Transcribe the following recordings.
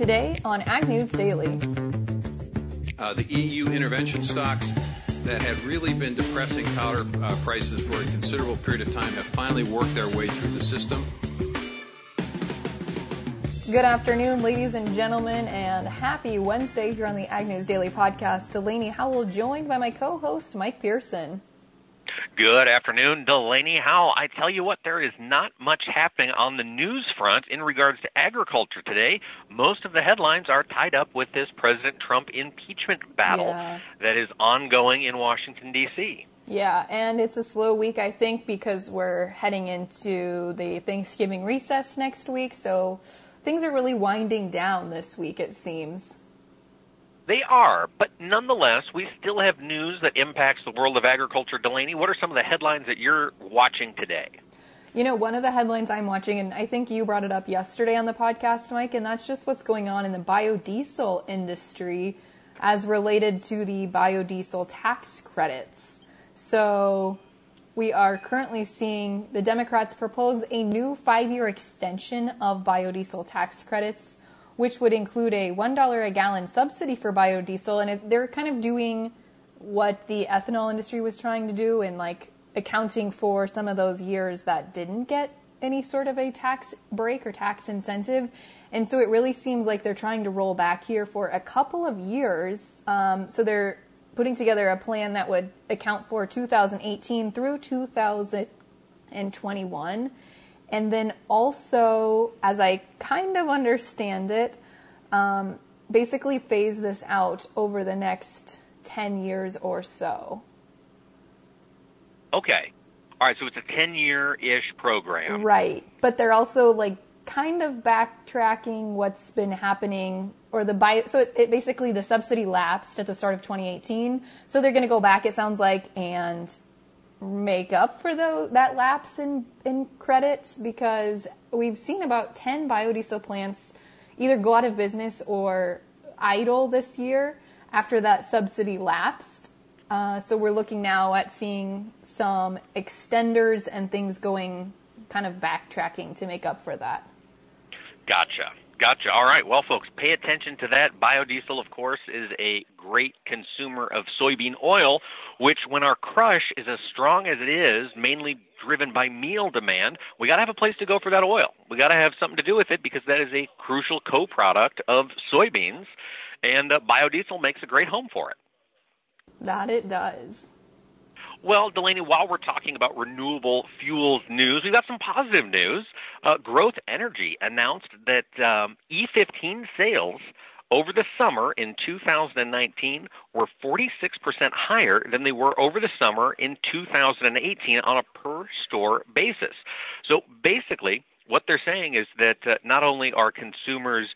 today on Ag News Daily. Uh, the EU intervention stocks that had really been depressing powder uh, prices for a considerable period of time have finally worked their way through the system. Good afternoon, ladies and gentlemen, and happy Wednesday here on the Ag News Daily podcast. Delaney Howell joined by my co host, Mike Pearson. Good afternoon, Delaney Howell. I tell you what, there is not much happening on the news front in regards to agriculture today. Most of the headlines are tied up with this President Trump impeachment battle Yeah. that is ongoing in Washington, D.C. Yeah, and it's a slow week, I think, because we're heading into the Thanksgiving recess next week, so things are really winding down this week, it seems. They are, but nonetheless, we still have news that impacts the world of agriculture. Delaney, what are some of the headlines that you're watching today? You know, one of the headlines I'm watching, and I think you brought it up yesterday on the podcast, Mike, and that's just what's going on in the biodiesel industry as related to the biodiesel tax credits. So, we are currently seeing the Democrats propose a new five year extension of biodiesel tax credits, which would include a $1 a gallon subsidy for biodiesel. And it, they're kind of doing what the ethanol industry was trying to do and like accounting for some of those years that didn't get any sort of a tax break or tax incentive. And so it really seems like they're trying to roll back here for a couple of years. Um, so they're putting together a plan that would account for 2018 through 2021. And then also, as I kind of understand it, um, basically phase this out over the next 10 years or so. Okay. All right, so it's a 10 year ish program. Right. But they're also like kind of backtracking what's been happening or the bio so it, it basically the subsidy lapsed at the start of 2018 so they're going to go back it sounds like and make up for the, that lapse in, in credits because we've seen about 10 biodiesel plants either go out of business or idle this year after that subsidy lapsed uh, so we're looking now at seeing some extenders and things going kind of backtracking to make up for that. Gotcha. Gotcha. All right. Well, folks, pay attention to that. Biodiesel, of course, is a great consumer of soybean oil, which, when our crush is as strong as it is, mainly driven by meal demand, we got to have a place to go for that oil. We got to have something to do with it because that is a crucial co-product of soybeans, and uh, biodiesel makes a great home for it. That it does. Well, Delaney, while we're talking about renewable fuels news, we've got some positive news. Uh, Growth Energy announced that um, E15 sales over the summer in 2019 were 46% higher than they were over the summer in 2018 on a per store basis. So basically, what they're saying is that uh, not only are consumers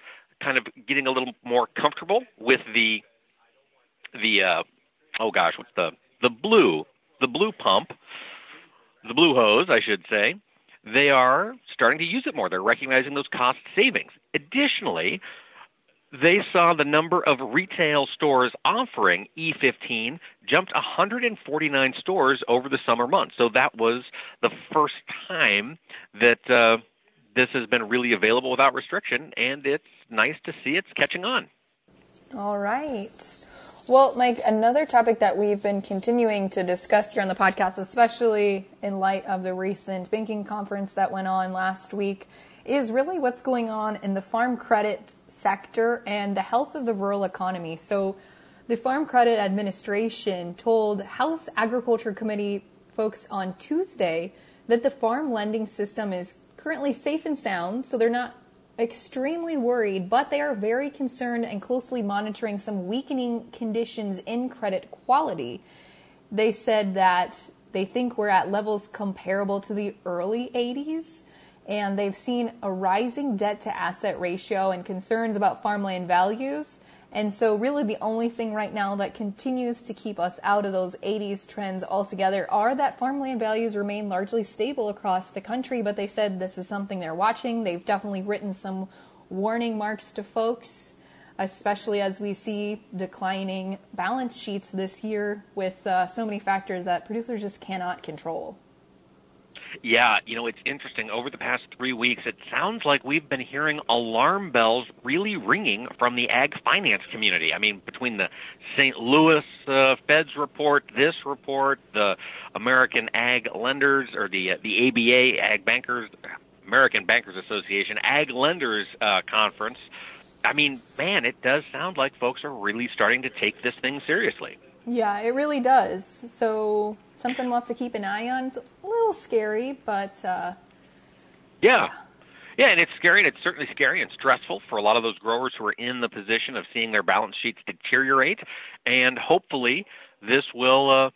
kind of getting a little more comfortable with the the uh, oh gosh, what's the the blue the blue pump, the blue hose, I should say, they are starting to use it more. They're recognizing those cost savings. Additionally, they saw the number of retail stores offering E15 jumped 149 stores over the summer months. So that was the first time that uh, this has been really available without restriction, and it's nice to see it's catching on. All right. Well, Mike, another topic that we've been continuing to discuss here on the podcast, especially in light of the recent banking conference that went on last week, is really what's going on in the farm credit sector and the health of the rural economy. So, the Farm Credit Administration told House Agriculture Committee folks on Tuesday that the farm lending system is currently safe and sound, so they're not extremely worried, but they are very concerned and closely monitoring some weakening conditions in credit quality. They said that they think we're at levels comparable to the early 80s, and they've seen a rising debt to asset ratio and concerns about farmland values. And so, really, the only thing right now that continues to keep us out of those 80s trends altogether are that farmland values remain largely stable across the country. But they said this is something they're watching. They've definitely written some warning marks to folks, especially as we see declining balance sheets this year with uh, so many factors that producers just cannot control. Yeah, you know, it's interesting. Over the past three weeks, it sounds like we've been hearing alarm bells really ringing from the ag finance community. I mean, between the St. Louis uh, Feds report, this report, the American Ag Lenders, or the uh, the ABA Ag Bankers, American Bankers Association Ag Lenders uh, Conference. I mean, man, it does sound like folks are really starting to take this thing seriously. Yeah, it really does. So something we'll have to keep an eye on. It's a little scary, but uh, yeah. Yeah, and it's scary, and it's certainly scary and stressful for a lot of those growers who are in the position of seeing their balance sheets deteriorate. And hopefully, this will,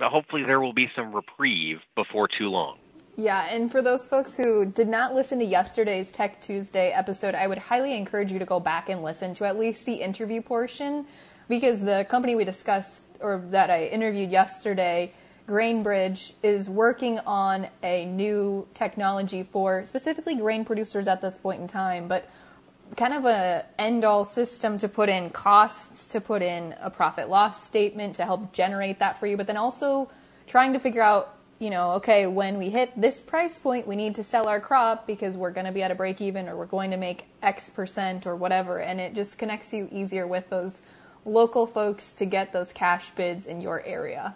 uh, hopefully, there will be some reprieve before too long. Yeah, and for those folks who did not listen to yesterday's Tech Tuesday episode, I would highly encourage you to go back and listen to at least the interview portion because the company we discussed or that I interviewed yesterday, Grainbridge, is working on a new technology for specifically grain producers at this point in time, but kind of a end all system to put in costs, to put in a profit loss statement to help generate that for you, but then also trying to figure out you know, okay, when we hit this price point, we need to sell our crop because we're going to be at a break even or we're going to make X percent or whatever. And it just connects you easier with those local folks to get those cash bids in your area.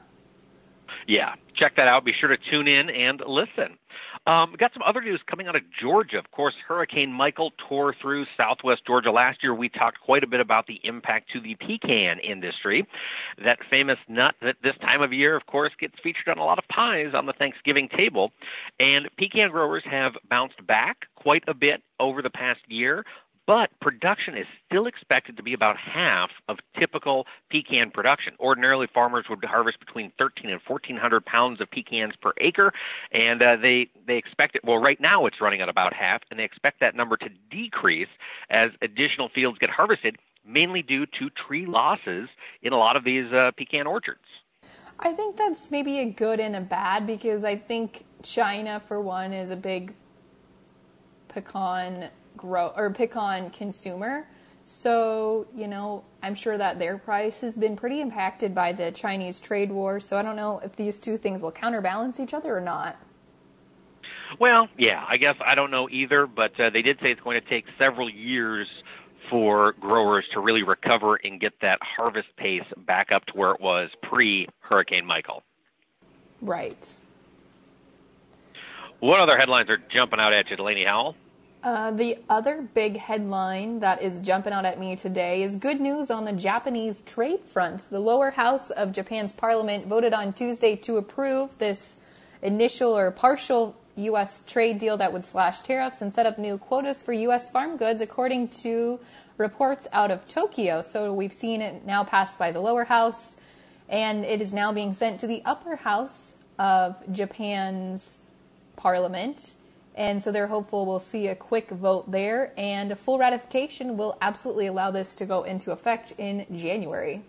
Yeah, check that out. Be sure to tune in and listen. Um, got some other news coming out of Georgia. Of course, Hurricane Michael tore through southwest Georgia last year. We talked quite a bit about the impact to the pecan industry. That famous nut that this time of year, of course, gets featured on a lot of pies on the Thanksgiving table. And pecan growers have bounced back quite a bit over the past year but production is still expected to be about half of typical pecan production. Ordinarily, farmers would harvest between 13 and 1400 pounds of pecans per acre, and uh, they they expect it. Well, right now it's running at about half, and they expect that number to decrease as additional fields get harvested, mainly due to tree losses in a lot of these uh, pecan orchards. I think that's maybe a good and a bad because I think China, for one, is a big pecan grow or pecan consumer. So, you know, I'm sure that their price has been pretty impacted by the Chinese trade war. So I don't know if these two things will counterbalance each other or not. Well, yeah, I guess I don't know either, but uh, they did say it's going to take several years for growers to really recover and get that harvest pace back up to where it was pre Hurricane Michael. Right. What other headlines are jumping out at you, Delaney Howell? Uh, the other big headline that is jumping out at me today is good news on the Japanese trade front. The lower house of Japan's parliament voted on Tuesday to approve this initial or partial U.S. trade deal that would slash tariffs and set up new quotas for U.S. farm goods, according to reports out of Tokyo. So we've seen it now passed by the lower house, and it is now being sent to the upper house of Japan's parliament. And so they're hopeful we'll see a quick vote there, and a full ratification will absolutely allow this to go into effect in January.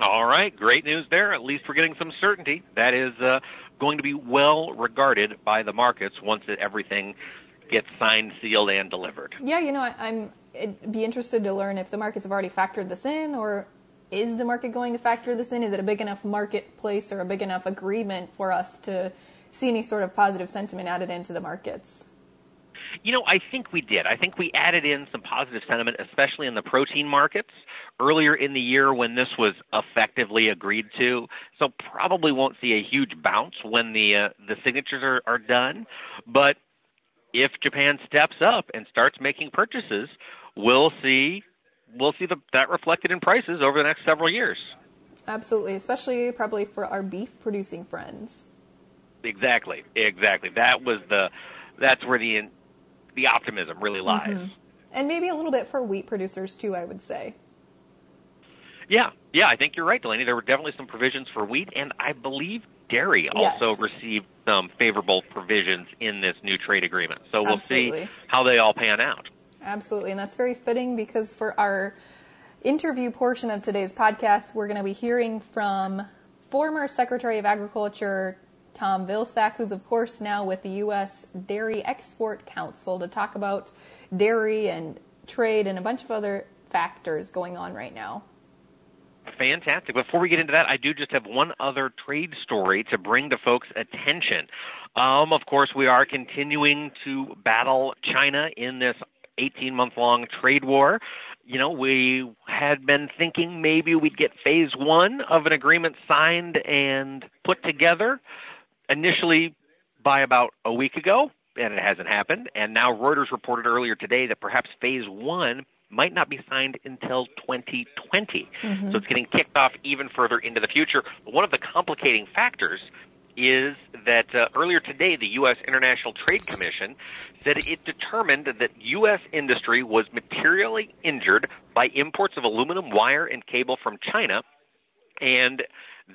All right, great news there. At least we're getting some certainty. That is uh, going to be well regarded by the markets once it, everything gets signed, sealed, and delivered. Yeah, you know, I, I'm I'd be interested to learn if the markets have already factored this in, or is the market going to factor this in? Is it a big enough marketplace or a big enough agreement for us to see any sort of positive sentiment added into the markets? You know, I think we did. I think we added in some positive sentiment, especially in the protein markets earlier in the year when this was effectively agreed to. So probably won't see a huge bounce when the uh, the signatures are, are done. But if Japan steps up and starts making purchases, we'll see we'll see the, that reflected in prices over the next several years. Absolutely, especially probably for our beef producing friends. Exactly, exactly. That was the that's where the the optimism really lies. Mm-hmm. And maybe a little bit for wheat producers too, I would say. Yeah, yeah, I think you're right, Delaney. There were definitely some provisions for wheat, and I believe dairy yes. also received some favorable provisions in this new trade agreement. So we'll Absolutely. see how they all pan out. Absolutely, and that's very fitting because for our interview portion of today's podcast, we're going to be hearing from former Secretary of Agriculture Tom Vilsack, who's of course now with the U.S. Dairy Export Council to talk about dairy and trade and a bunch of other factors going on right now. Fantastic. Before we get into that, I do just have one other trade story to bring to folks' attention. Um, of course, we are continuing to battle China in this 18 month long trade war. You know, we had been thinking maybe we'd get phase one of an agreement signed and put together initially by about a week ago, and it hasn't happened. And now Reuters reported earlier today that perhaps phase one might not be signed until 2020. Mm-hmm. So it's getting kicked off even further into the future. But one of the complicating factors is that uh, earlier today, the U.S. International Trade Commission said it determined that U.S. industry was materially injured by imports of aluminum wire and cable from China, and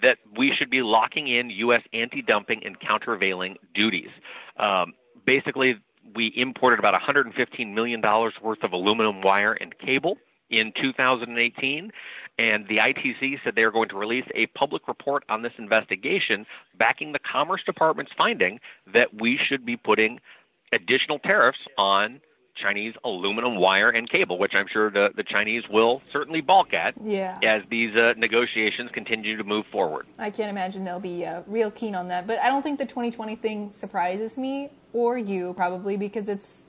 that we should be locking in U.S. anti-dumping and countervailing duties. Um, basically, we imported about $115 million worth of aluminum wire and cable in 2018, and the ITC said they are going to release a public report on this investigation backing the Commerce Department's finding that we should be putting additional tariffs on Chinese aluminum wire and cable, which I'm sure the, the Chinese will certainly balk at yeah. as these uh, negotiations continue to move forward. I can't imagine they'll be uh, real keen on that. But I don't think the 2020 thing surprises me or you probably because it's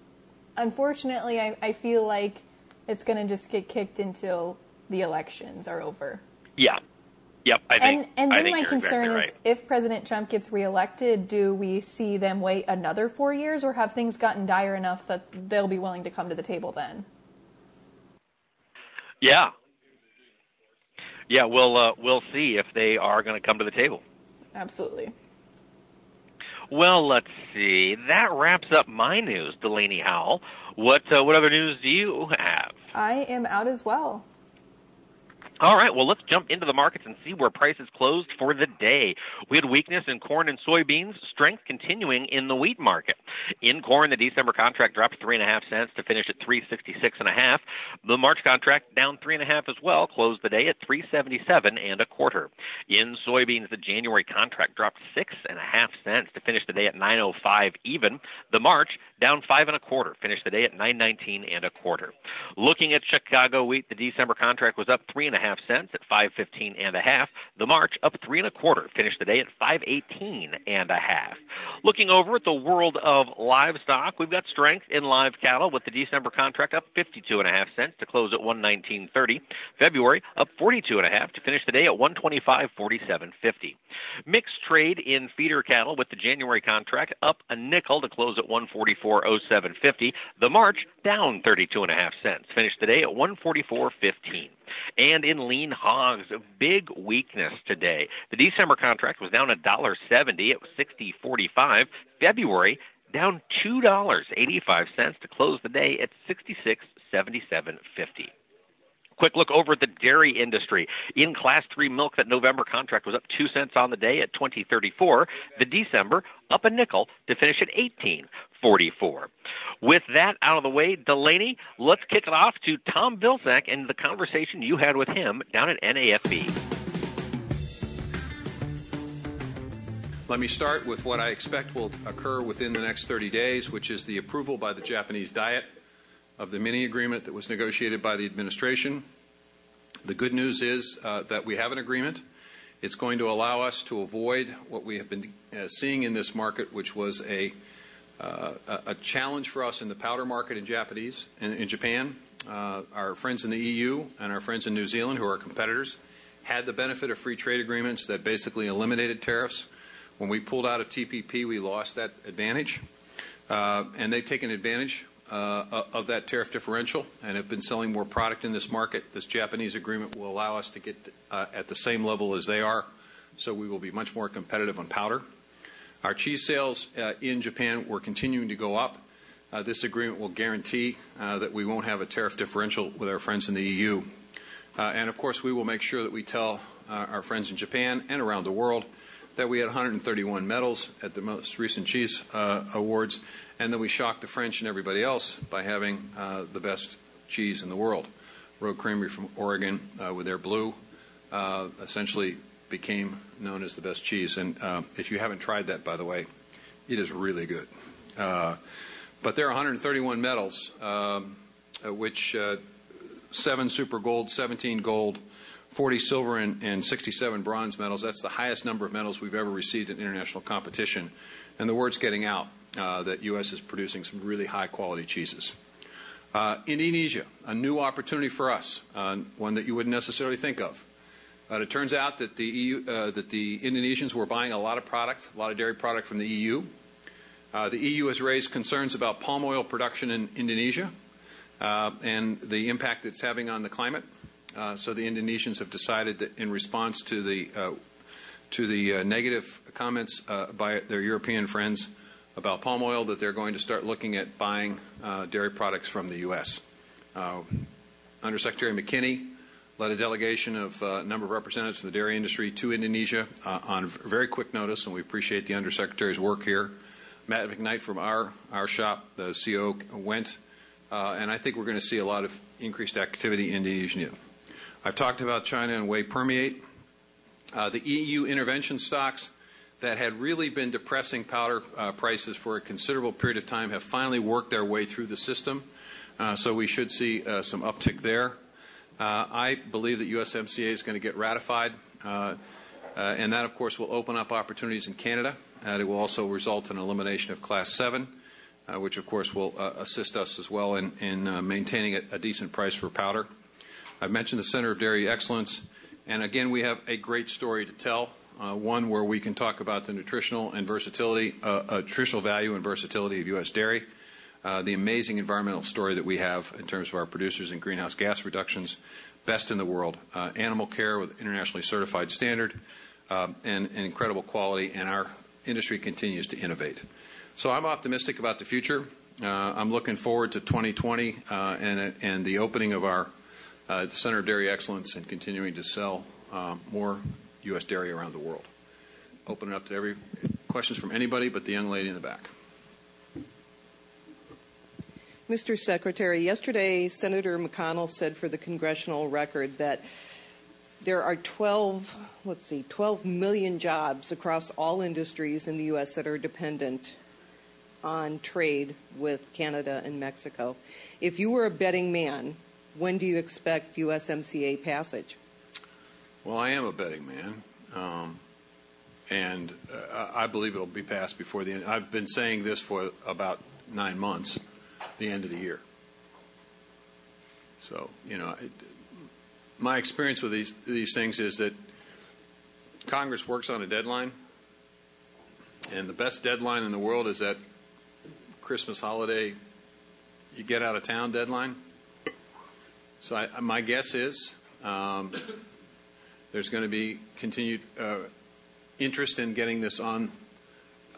unfortunately I, I feel like it's going to just get kicked until the elections are over. Yeah. Yep. I think, and and then my concern exactly is right. if President Trump gets reelected, do we see them wait another four years, or have things gotten dire enough that they'll be willing to come to the table then? Yeah. Yeah, we'll uh, we'll see if they are going to come to the table. Absolutely. Well, let's see. That wraps up my news, Delaney Howell. What uh, what other news do you have? I am out as well. All right, well, let's jump into the markets and see where prices closed for the day. We had weakness in corn and soybeans, strength continuing in the wheat market. In corn, the December contract dropped three and a half cents to finish at three sixty six and a half. The March contract down three and a half as well, closed the day at three seventy seven and a quarter. In soybeans, the January contract dropped six and a half cents to finish the day at nine oh five even. The March down five and a quarter, finished the day at nine nineteen and a quarter. Looking at Chicago wheat, the December contract was up three and a half cents at 515 and a half. The March up three and a quarter, finished the day at 518 and a half. Looking over at the world of livestock, we've got strength in live cattle with the December contract up 52 and a half cents to close at 119.30. February up 42 and a half to finish the day at 125.47.50. Mixed trade in feeder cattle with the January contract up a nickel to close at 144.0750. The March down 32.5 cents. Finished today at 144.15. And in lean hogs, big weakness today. The December contract was down $1.70 at 60.45. February down $2.85 to close the day at 66.7750. Quick look over at the dairy industry. In Class 3 milk, that November contract was up 2 cents on the day at 20.34. The December up a nickel to finish at 18.44. With that out of the way, Delaney, let's kick it off to Tom Vilsack and the conversation you had with him down at NAFB. Let me start with what I expect will occur within the next 30 days, which is the approval by the Japanese Diet of the mini agreement that was negotiated by the administration. The good news is uh, that we have an agreement. It's going to allow us to avoid what we have been uh, seeing in this market, which was a, uh, a challenge for us in the powder market in Japanese in, in Japan. Uh, our friends in the EU and our friends in New Zealand, who are competitors, had the benefit of free trade agreements that basically eliminated tariffs. When we pulled out of TPP, we lost that advantage, uh, and they've taken advantage of that tariff differential and have been selling more product in this market. This Japanese agreement will allow us to get uh, at the same level as they are, so we will be much more competitive on powder. Our cheese sales uh, in Japan were continuing to go up. Uh, this agreement will guarantee uh, that we won't have a tariff differential with our friends in the EU. Uh, and of course, we will make sure that we tell our friends in Japan and around the world that we had 131 medals at the most recent cheese awards and then we shocked the French and everybody else by having uh, the best cheese in the world. Rogue Creamery from Oregon, uh, with their blue, uh, essentially became known as the best cheese. And uh, if you haven't tried that, by the way, it is really good. Uh, but there are 131 medals, which seven super gold, 17 gold, 40 silver and, and 67 bronze medals. That's the highest number of medals we've ever received in international competition. And the word's getting out that U.S. is producing some really high quality cheeses. Uh, Indonesia, a new opportunity for us, uh, one that you wouldn't necessarily think of. Uh, it turns out that the, uh, Indonesians were buying a lot of product, a lot of dairy product from the EU. Uh, the EU has raised concerns about palm oil production in Indonesia and the impact it's having on the climate. so the Indonesians have decided that in response to the negative comments by their European friends about palm oil that they're going to start looking at buying uh, dairy products from the U.S. Uh, Undersecretary McKinney led a delegation of a uh, number of representatives from the dairy industry to Indonesia uh, on very quick notice, and we appreciate the Undersecretary's work here. Matt McKnight from our, our shop, the CO, went, uh, and I think we're going to see a lot of increased activity in Indonesia. I've talked about China and whey permeate. Uh, the EU intervention stocks that had really been depressing powder uh, prices for a considerable period of time have finally worked their way through the system. Uh, so we should see uh, some uptick there. Uh, I believe that USMCA is going to get ratified, uh, uh, and that, of course, will open up opportunities in Canada. And it will also result in elimination of Class 7, which, of course, will assist us as well in, in maintaining a, a decent price for powder. I've mentioned the Center of Dairy Excellence, and again, we have a great story to tell uh, one where we can talk about the nutritional and versatility, uh, uh, nutritional value and versatility of U.S. dairy, uh, the amazing environmental story that we have in terms of our producers and greenhouse gas reductions, best in the world, uh, animal care with internationally certified standard, uh, and, and incredible quality, and our industry continues to innovate. So I'm optimistic about the future. I'm looking forward to 2020 and, and the opening of our Center of Dairy Excellence and continuing to sell more U.S. dairy around the world. Open it up to every questions from anybody but the young lady in the back. Mr. Secretary, yesterday Senator McConnell said for the congressional record that there are 12, let's see, 12 million jobs across all industries in the U.S. that are dependent on trade with Canada and Mexico. If you were a betting man, when do you expect USMCA passage? Well, I am a betting man, um, and uh, I believe it'll be passed before the end. I've been saying this for about nine months, the end of the year. So, you know, it, my experience with these these things is that Congress works on a deadline, and the best deadline in the world is that Christmas holiday, you get out of town deadline. So, I, my guess is um, there's going to be continued uh, interest in getting this on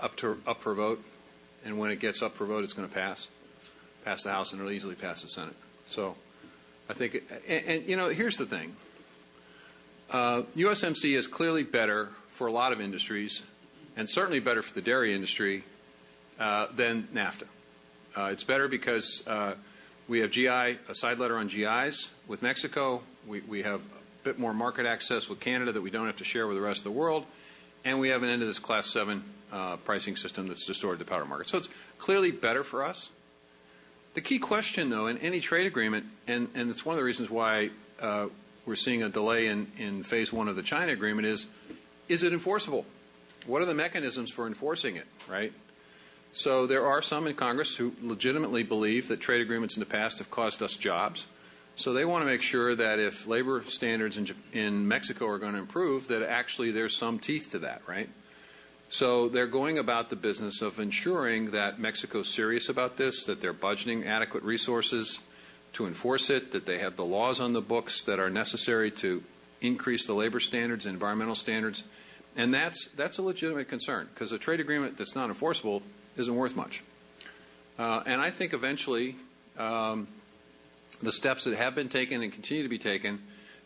up to up for vote, and when it gets up for vote, it's going to pass, pass the House, and it'll easily pass the Senate. So, I think, and, and, you know, here's the thing: uh, USMC is clearly better for a lot of industries, and certainly better for the dairy industry uh, than NAFTA. Uh, it's better because uh, we have GI, a side letter on GIs with Mexico. We, we have bit more market access with Canada that we don't have to share with the rest of the world, and we have an end to this Class 7 uh, pricing system that's distorted the powder market. So it's clearly better for us. The key question, though, in any trade agreement, and, and it's one of the reasons why uh, we're seeing a delay in, in phase one of the China agreement, is is it enforceable? What are the mechanisms for enforcing it, right? So there are some in Congress who legitimately believe that trade agreements in the past have cost us jobs. So they want to make sure that if labor standards in, in Mexico are going to improve, that actually there's some teeth to that, right? So they're going about the business of ensuring that Mexico's serious about this, that they're budgeting adequate resources to enforce it, that they have the laws on the books that are necessary to increase the labor standards and environmental standards. And that's, that's a legitimate concern because a trade agreement that's not enforceable isn't worth much. Uh, and I think eventually um, the steps that have been taken and continue to be taken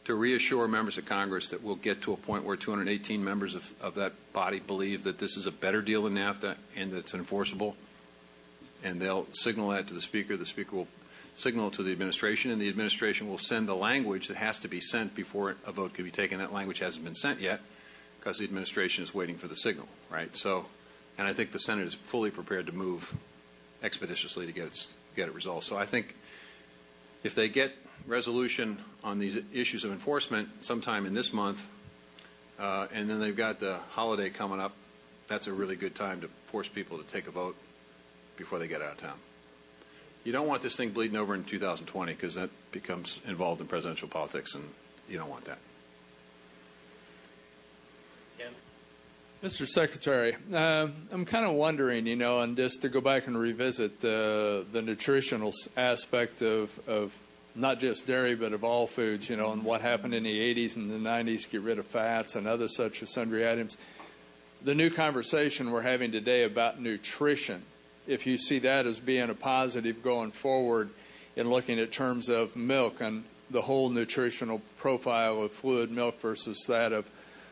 to reassure members of Congress that we'll get to a point where 218 members of, of that body believe that this is a better deal than NAFTA and that it's enforceable. And they'll signal that to the Speaker. The Speaker will signal to the administration, and the administration will send the language that has to be sent before a vote can be taken. That language hasn't been sent yet because the administration is waiting for the signal, right? So, and I think the Senate is fully prepared to move expeditiously to get it, get it resolved. So I think if they get resolution on these issues of enforcement sometime in this month, uh, and then they've got the holiday coming up. That's a really good time to force people to take a vote before they get out of town. You don't want this thing bleeding over in 2020 because that becomes involved in presidential politics, and you don't want that. Mr. Secretary, uh, I'm kind of wondering, you know, and just to go back and revisit the the nutritional aspect of, of not just dairy, but of all foods, you know, and what happened in the 80s and the 90s, get rid of fats and other such as sundry items. The new conversation we're having today about nutrition, if you see that as being a positive going forward in looking at terms of milk and the whole nutritional profile of fluid milk versus that of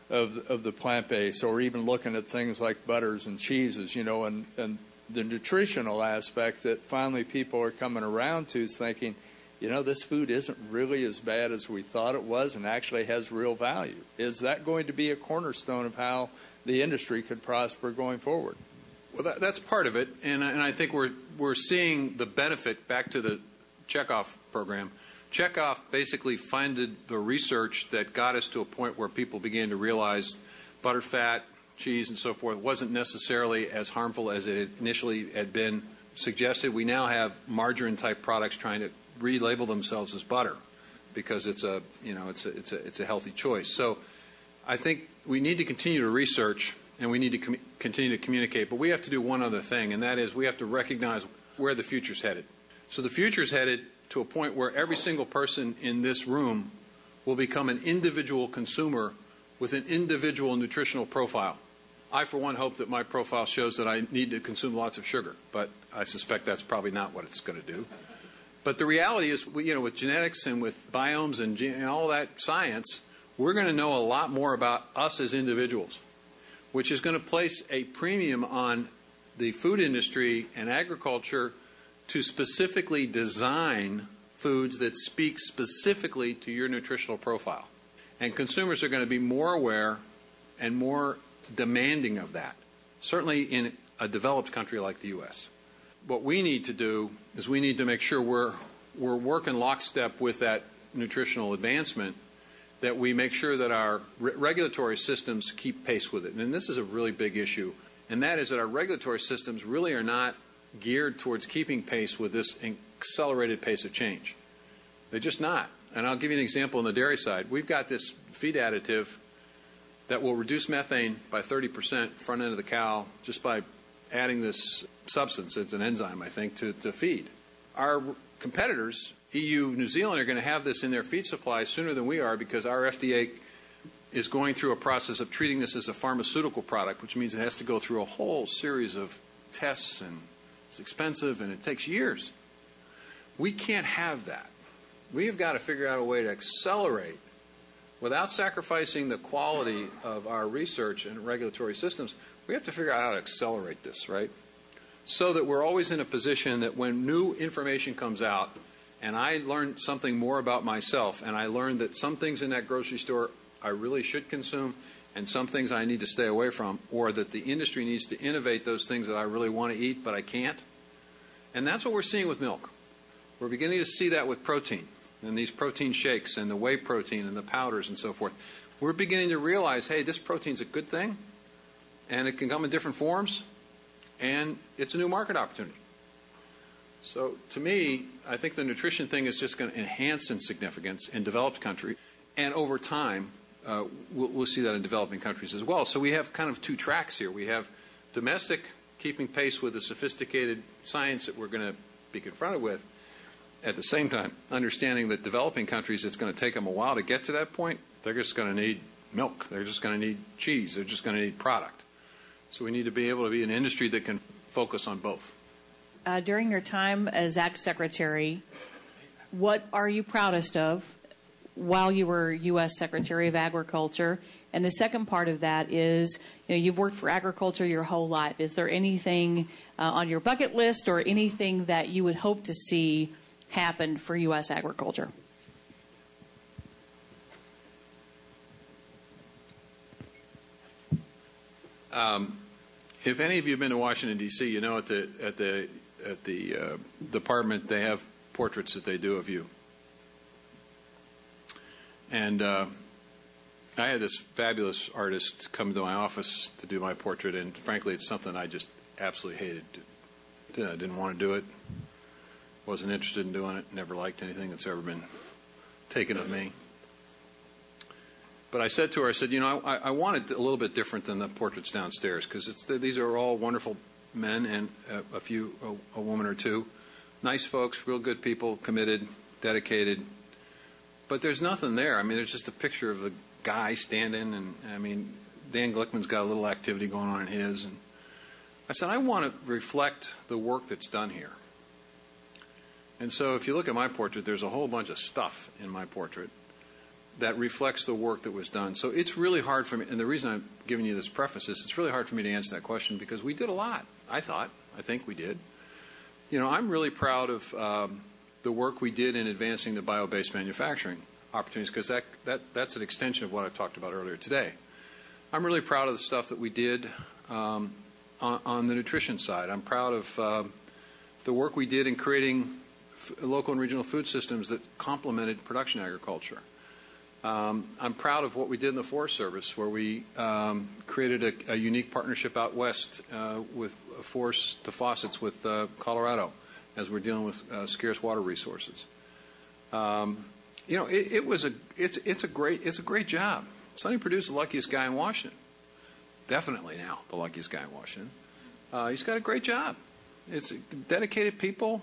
of, of the plant based, or even looking at things like butters and cheeses, you know, and, and the nutritional aspect that finally people are coming around to is thinking, you know, this food isn't really as bad as we thought it was and actually has real value. Is that going to be a cornerstone of how the industry could prosper going forward? Well, that, that's part of it, and, and I think we're we're seeing the benefit back to the checkoff program Checkoff basically funded the research that got us to a point where people began to realize butter, fat, cheese, and so forth wasn't necessarily as harmful as it initially had been suggested. We now have margarine type products trying to relabel themselves as butter because it's a you know it's a, it's a it's a healthy choice. So I think we need to continue to research and we need to com- continue to communicate. But we have to do one other thing, and that is we have to recognize where the future's headed. So the future's headed to a point where every single person in this room will become an individual consumer with an individual nutritional profile. I, for one, hope that my profile shows that I need to consume lots of sugar, but I suspect that's probably not what it's going to do. But the reality is, you know, with genetics and with biomes and, and all that science, we're going to know a lot more about us as individuals, which is going to place a premium on the food industry and agriculture to specifically design foods that speak specifically to your nutritional profile. And consumers are going to be more aware and more demanding of that, certainly in a developed country like the U.S. What we need to do is we need to make sure we're, we're working lockstep with that nutritional advancement, that we make sure that our re- regulatory systems keep pace with it. And this is a really big issue, and that is that our regulatory systems really are not geared towards keeping pace with this accelerated pace of change. They're just not. And I'll give you an example on the dairy side. We've got this feed additive that will reduce methane by 30% front end of the cow just by adding this substance. It's an enzyme, I think, to, to feed. Our competitors, EU, New Zealand, are going to have this in their feed supply sooner than we are because our FDA is going through a process of treating this as a pharmaceutical product, which means it has to go through a whole series of tests and it's expensive and it takes years. We can't have that. We've got to figure out a way to accelerate without sacrificing the quality of our research and regulatory systems. We have to figure out how to accelerate this, right? So that we're always in a position that when new information comes out, and I learn something more about myself, and I learn that some things in that grocery store I really should consume, and some things I need to stay away from, or that the industry needs to innovate those things that I really want to eat but I can't. And that's what we're seeing with milk. We're beginning to see that with protein and these protein shakes and the whey protein and the powders and so forth. We're beginning to realize hey, this protein's a good thing, and it can come in different forms, and it's a new market opportunity. So, to me, I think the nutrition thing is just going to enhance in significance in developed countries, and over time, uh, we'll, we'll, see that in developing countries as well. So we have kind of two tracks here. We have domestic, keeping pace with the sophisticated science that we're going to be confronted with. At the same time, understanding that developing countries, it's going to take them a while to get to that point. They're just going to need milk. They're just going to need cheese. They're just going to need product. So we need to be able to be an industry that can focus on both. Uh, during your time as Ag Secretary, what are you proudest of while you were U.S. Secretary of Agriculture? And the second part of that is, you know, you've worked for agriculture your whole life. Is there anything uh, on your bucket list or anything that you would hope to see happen for U.S. agriculture? Um, if any of you have been to Washington D.C., you know at the at the at the uh, department they have portraits that they do of you And uh, I had this fabulous artist come to my office to do my portrait, and frankly, it's something I just absolutely hated. I didn't want to do it. Wasn't interested in doing it. Never liked anything that's ever been taken of me. But I said to her, I said, you know, I, I want it a little bit different than the portraits downstairs because these are all wonderful men and a, a few, a, a woman or two, nice folks, real good people, committed, dedicated. But there's nothing there. I mean, there's just a picture of a guy standing, and I mean, Dan Glickman's got a little activity going on in his, and I said, I want to reflect the work that's done here. And so if you look at my portrait, there's a whole bunch of stuff in my portrait that reflects the work that was done. So it's really hard for me, and the reason I'm giving you this preface is it's really hard for me to answer that question because we did a lot. I thought, I think we did. You know, I'm really proud of um, the work we did in advancing the bio-based manufacturing opportunities because that, that, that's an extension of what I've talked about earlier today. I'm really proud of the stuff that we did um, on, on, the nutrition side. I'm proud of uh, the work we did in creating f- local and regional food systems that complemented production agriculture. Um, I'm proud of what we did in the Forest Service, where we um, created a, a, unique partnership out west uh, with Forest to Faucets with uh, Colorado, as we're dealing with uh, scarce water resources. Um, you know, it, it, was a it's it's a great it's a great job. Sonny Perdue's the luckiest guy in Washington. Definitely now the luckiest guy in Washington. Uh, he's got a great job. It's dedicated people,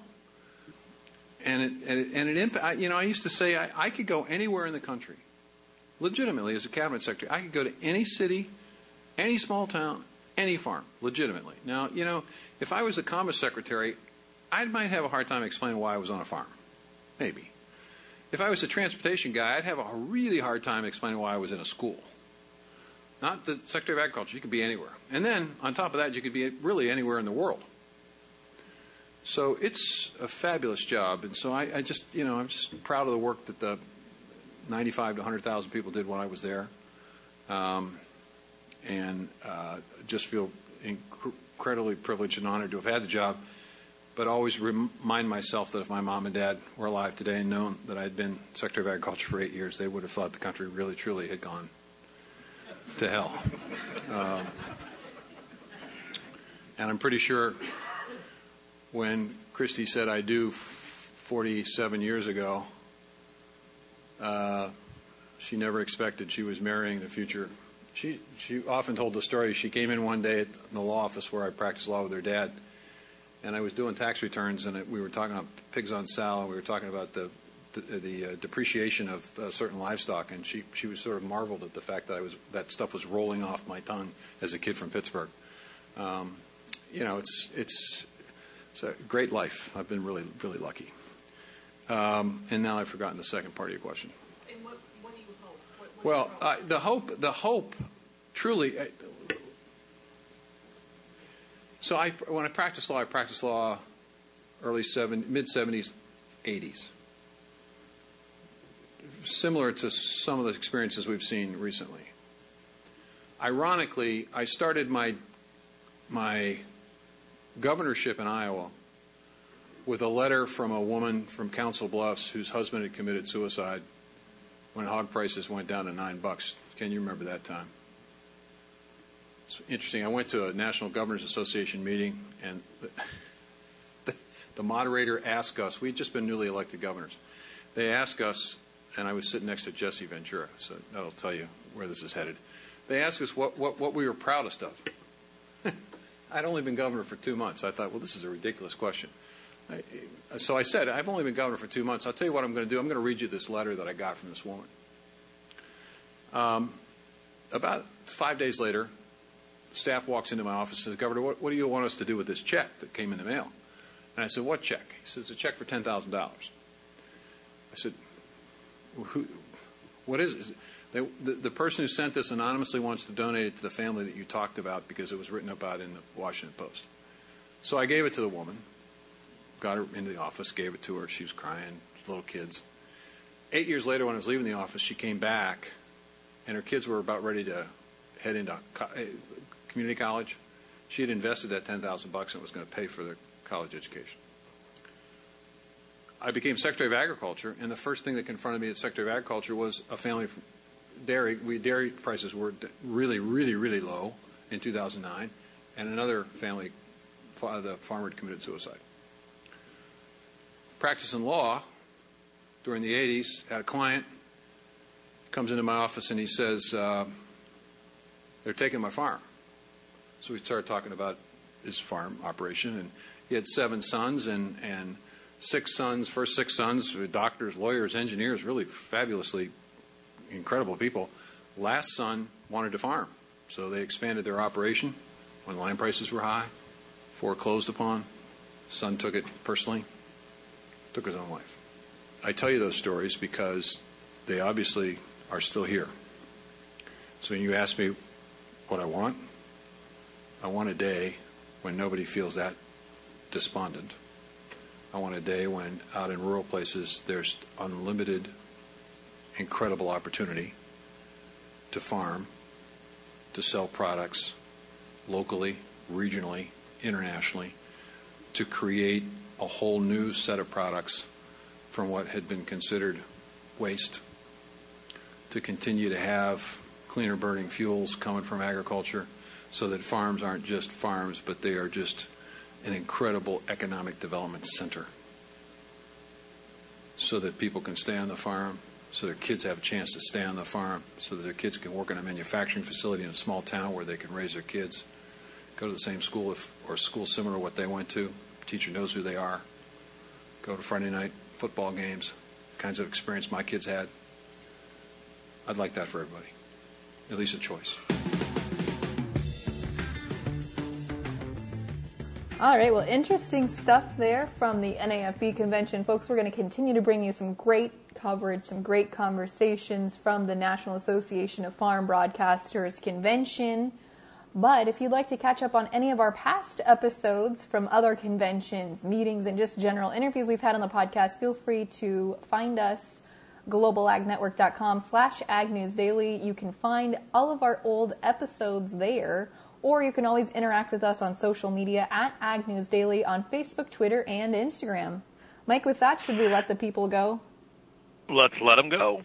and it and it, and it imp- You know, I used to say I, I could go anywhere in the country legitimately as a cabinet secretary. I could go to any city, any small town, any farm, legitimately. Now, you know, if I was a commerce secretary, I might have a hard time explaining why I was on a farm. Maybe. If I was a transportation guy, I'd have a really hard time explaining why I was in a school. Not the Secretary of Agriculture, you could be anywhere. And then, on top of that, you could be really anywhere in the world. So it's a fabulous job. And so I, I just, you know, I'm just proud of the work that the 95 to 100,000 people did when I was there. Um, and uh, just feel inc- incredibly privileged and honored to have had the job. But always remind myself that if my mom and dad were alive today and known that I had been Secretary of Agriculture for eight years, they would have thought the country really, truly had gone to hell. Um, and I'm pretty sure when Christie said I do 47 years ago, uh, she never expected she was marrying the future. She she often told the story. She came in one day at the law office where I practiced law with her dad, and I was doing tax returns, and it, we were talking about pigs on sow, and we were talking about the the, the uh, depreciation of uh, certain livestock, and she she was sort of marveled at the fact that I was that stuff was rolling off my tongue as a kid from Pittsburgh. Um, you know, it's it's it's a great life. I've been really really lucky. Um, and now I've forgotten the second part of your question. And What, what do you hope? What, well, uh, the hope, the hope, truly. So I, when I practiced law, I practiced law early seven, mid seventies, eighties. Similar to some of the experiences we've seen recently. Ironically, I started my my governorship in Iowa with a letter from a woman from Council Bluffs whose husband had committed suicide when hog prices went down to nine bucks. Can you remember that time? It's interesting. I went to a National Governors Association meeting, and the, the, moderator asked us, we'd just been newly elected governors. They asked us, and I was sitting next to Jesse Ventura, so that'll tell you where this is headed. They asked us what, what, what we were proudest of. I'd only been governor for two months. I thought, well, this is a ridiculous question so I said, I've only been governor for two months. I'll tell you what I'm going to do. I'm going to read you this letter that I got from this woman. Um, about five days later, staff walks into my office and says, Governor, what, what, do you want us to do with this check that came in the mail? And I said, What check? He says, A check for $10,000. I said, who, What is it? They, the, the person who sent this anonymously wants to donate it to the family that you talked about because it was written about in the Washington Post. So I gave it to the woman got her into the office, gave it to her. She was crying, little kids. Eight years later, when I was leaving the office, she came back, and her kids were about ready to head into community college. She had invested that ten thousand bucks and was going to pay for their college education. I became Secretary of Agriculture, and the first thing that confronted me as Secretary of Agriculture was a family dairy. We dairy prices were really, really, really low in 2009, and another family, the farmer, committed suicide. Practicing law during the 80s, had a client comes into my office and he says, uh, "They're taking my farm." So we started talking about his farm operation, and he had seven sons and and six sons, first six sons, doctors, lawyers, engineers, really fabulously incredible people. Last son wanted to farm, so they expanded their operation when land prices were high, foreclosed upon. Son took it personally, took his own life. I tell you those stories because they obviously are still here. So when you ask me what I want, I want a day when nobody feels that despondent. I want a day when out in rural places there's unlimited, incredible opportunity to farm, to sell products locally, regionally, internationally, to create a whole new set of products from what had been considered waste, to continue to have cleaner burning fuels coming from agriculture so that farms aren't just farms, but they are just an incredible economic development center. So that people can stay on the farm, so their kids have a chance to stay on the farm, so that their kids can work in a manufacturing facility in a small town where they can raise their kids, go to the same school if, or school similar to what they went to. Teacher knows who they are. Go to Friday night football games, kinds of experience my kids had. I'd like that for everybody, at least a choice. All right, well, interesting stuff there from the NAFB convention. Folks, we're going to continue to bring you some great coverage, some great conversations from the National Association of Farm Broadcasters convention. But if you'd like to catch up on any of our past episodes from other conventions, meetings, and just general interviews we've had on the podcast, feel free to find us globalagnetwork.com slash agnewsdaily. You can find all of our old episodes there or you can always interact with us on social media at Ag News Daily on Facebook, Twitter, and Instagram. Mike, with that, should we let the people go? Let's let them go.